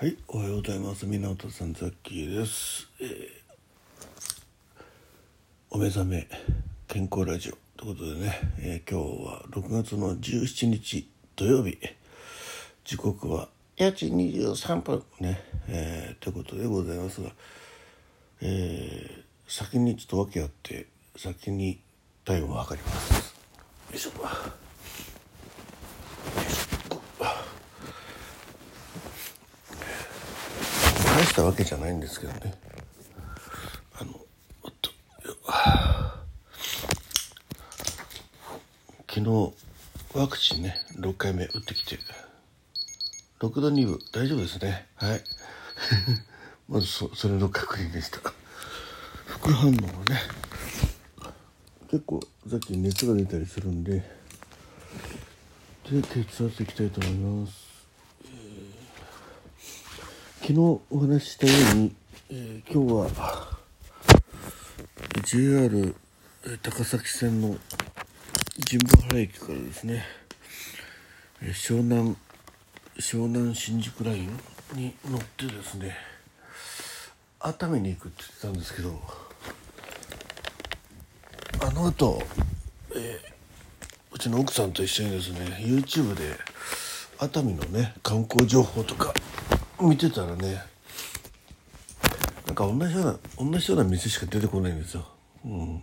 はい、おはようございます。湊さん、ザッキーです。えーお目覚め健康ラジオということでね、えー今日は6月の17日土曜日、時刻は4時23分ね、えーということでございますが、えー先にちょっと訳あって、先に体温を測ります。よいしょ。よいしょ大したわけじゃないんですけどね。あのおっと昨日ワクチンね6回目打ってきて。6度2分大丈夫ですね。はい。まずそそれの確認でした。副反応はね結構さっき熱が出たりするんでで血圧いきたいと思います。昨日お話ししたように、えー今日は JR 高崎線の神保原駅からですねえー湘南湘南新宿ラインに乗ってですね熱海に行くって言ってたんですけどあの後、えーうちの奥さんと一緒にですね YouTube で熱海のね観光情報とか見てたらねなんか同じような同じような店しか出てこないんですよ。うん、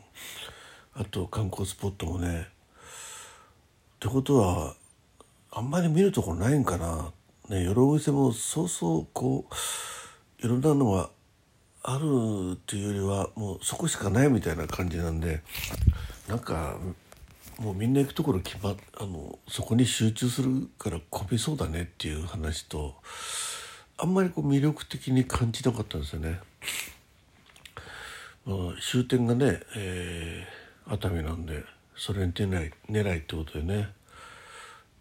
あと観光スポットもね。ってことはあんまり見るとこないんかな。ね、夜お店もそうそうこういろんなのがあるっていうよりはもうそこしかないみたいな感じなんでなんかもうみんな行くところ決まっあのそこに集中するから混みそうだねっていう話とあんまりこう魅力的に感じなかったんですよね。まあ、終点がね、えー熱海なんでそれに出ない狙いってことでね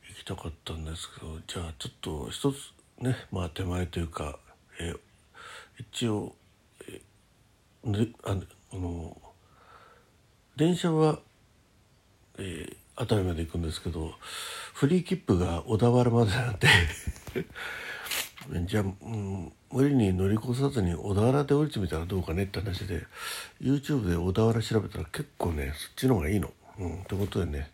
行きたかったんですけどじゃあちょっと一つねまあ手前というか、えー一応、えーね、ああの電車はえー熱海まで行くんですけどフリー切符が小田原までなんで じゃあ、うん、無理に乗り越さずに小田原で降りてみたらどうかねって話で YouTube で小田原調べたら結構ねそっちの方がいいの。うん、ということでね、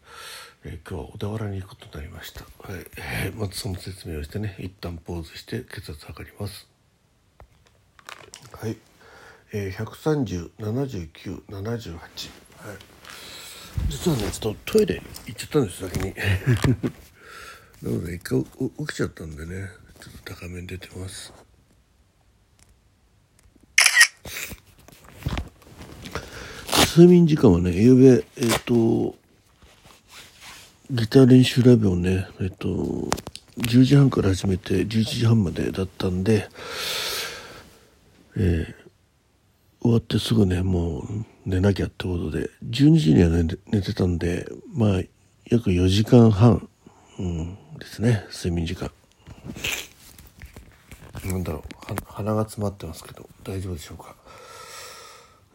えー今日は小田原に行くことになりました。はいえーまずその説明をしてね一旦ポーズして血圧測ります。はい、えー、1307978はい実はねちょっとトイレ行っちゃったんです先に なので一回起きちゃったんでねちょっと高めに出てます。睡眠時間はね夕べえっ、とギター練習ライブをねえっ、と10時半から始めて11時半までだったんでえー終わってすぐねもう寝なきゃってことで12時には寝て寝てたんでまあ約4時間半、うん、ですね睡眠時間。なんだろう鼻が詰まってますけど大丈夫でしょうか、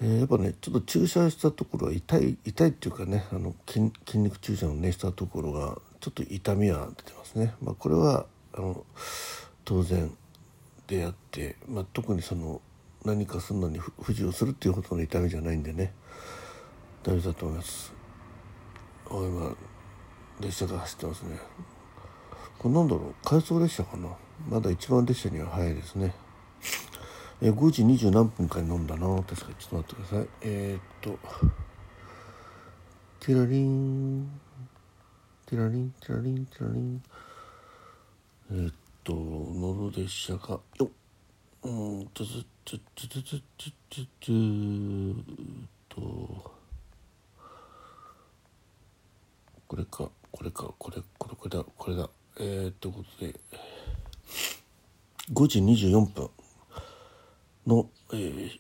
えーやっぱねちょっと注射したところは痛い痛いっていうかねあの筋筋肉注射のねしたところがちょっと痛みは出てますね、まあ、これはあの当然であって、まあ、特にその何かするのに不不自由するっていうほどの痛みじゃないんでね。大丈夫だと思います。あ今列車が走ってますね。これなんだろう？回送列車かな？まだ一番列車には早いですね。え5時20何分かに飲んだな。確かにちょっと待ってください。えー、っとティラリンティラリンティラリンティラリン。えー、っと乗る列車がよっ。うーんとずっとずっとずっとずっとずっとこれかこれかこれこれこれだこれだえー、とことで5時24分の、えー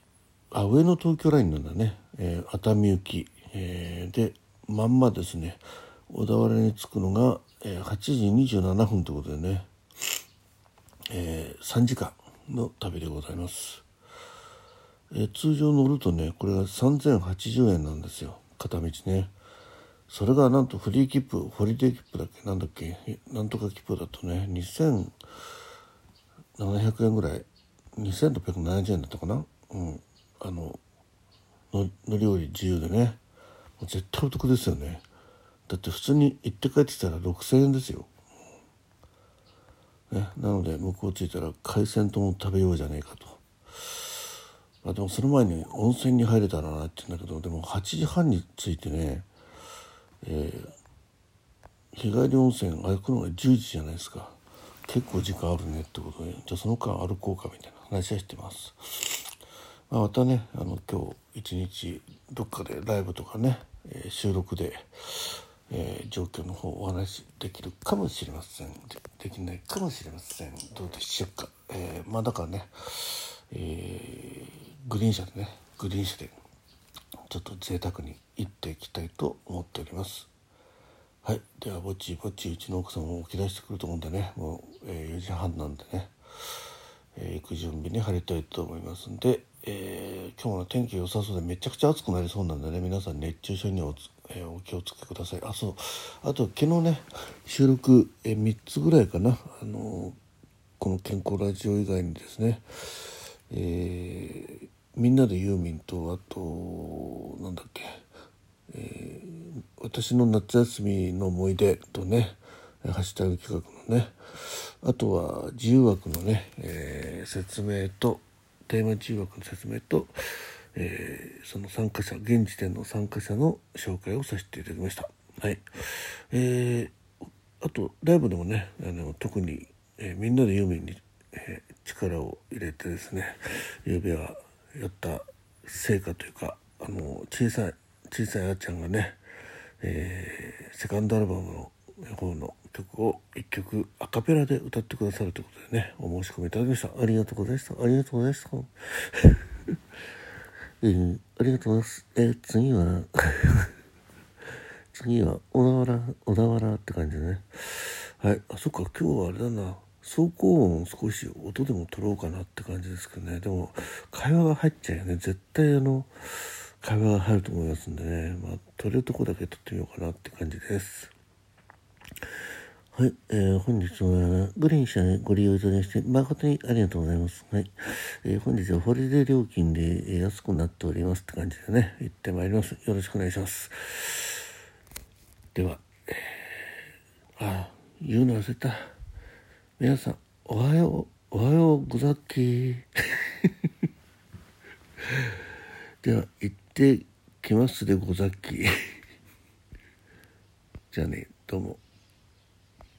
あ上野東京ラインなんだね、えー熱海行き、えーでまんまですね。小田原に着くのが、えー8時27分ということでね、えー3時間の旅でございます、えー通常乗るとねこれが3080円なんですよ。片道ね。それがなんとフリー切符ホリデー切符だっけ？なんだっけ？なんとか切符だとね2000 700円ぐらい。2670円だったかな？うん。あのの乗り降り自由でね。もう絶対お得ですよね。だって普通に行って帰ってきたら6,000円ですよ、ね、なので向こう着いたら海鮮丼を食べようじゃねえかと。あでもその前に温泉に入れたらなって言うんだけどでも8時半に着いてね、えー、日帰り温泉歩くのが10時じゃないですか。結構時間あるねってことでじゃあその間歩こうかみたいな話はしてます、まあ、またねあの今日一日どっかでライブとかね、えー、収録で、えー、状況の方お話できるかもしれません。できないかもしれません。どうでしょうか、えー、まあだからね、え、グリーン車でねグリーン車でちょっと贅沢に行っていきたいと思っております。はい。ではぼちぼちうちの奥さんも起き出してくると思うんでねもう、えー、4時半なんでね、えー、行く準備に入りたいと思いますんで、えー、今日の天気良さそうでめちゃくちゃ暑くなりそうなんでね皆さん熱中症にお、えー、お気をつけください。あそう。あと昨日ね収録、えー、3つぐらいかな。あのこの健康ラジオ以外にですねえ、みんなでユーミンとあとなんだっけ、えー、私の夏休みの思い出とねハッシュタグ企画のねあとは自由枠のね、えー、説明とテーマ自由枠の説明と、えー、その参加者現時点の参加者の紹介をさせていただきました。はいえー、あとライブでもねあの特に、え、みんなでユーミンに、え、力を入れてですねゆうべはやった成果というかあの小さい小さいあちゃんがね、えー、セカンドアルバムの方の曲を1曲アカペラで歌ってくださるということでねお申し込みいただきました。ありがとうございました。ありがとうございました。え ー、ありがとうございます。えー、次は 次は小田原小田原って感じでね。はい。あそっか。今日はあれだな。走行音を少し音でも取ろうかなって感じですけどね。でも会話が入っちゃうよね。絶対あの会話が入ると思いますんでねまあ取れるとこだけ取ってみようかなって感じですはい、えー、本日はグリーン車へご利用いただきまして誠にありがとうございます。はい、えー、本日はホリデー料金で安くなっておりますって感じでね、行ってまいります。よろしくお願いします。では、え、あ、言うの忘れた。皆さん、おはよう、おはようござっきー では、行ってきますでござっき じゃあね、どうも。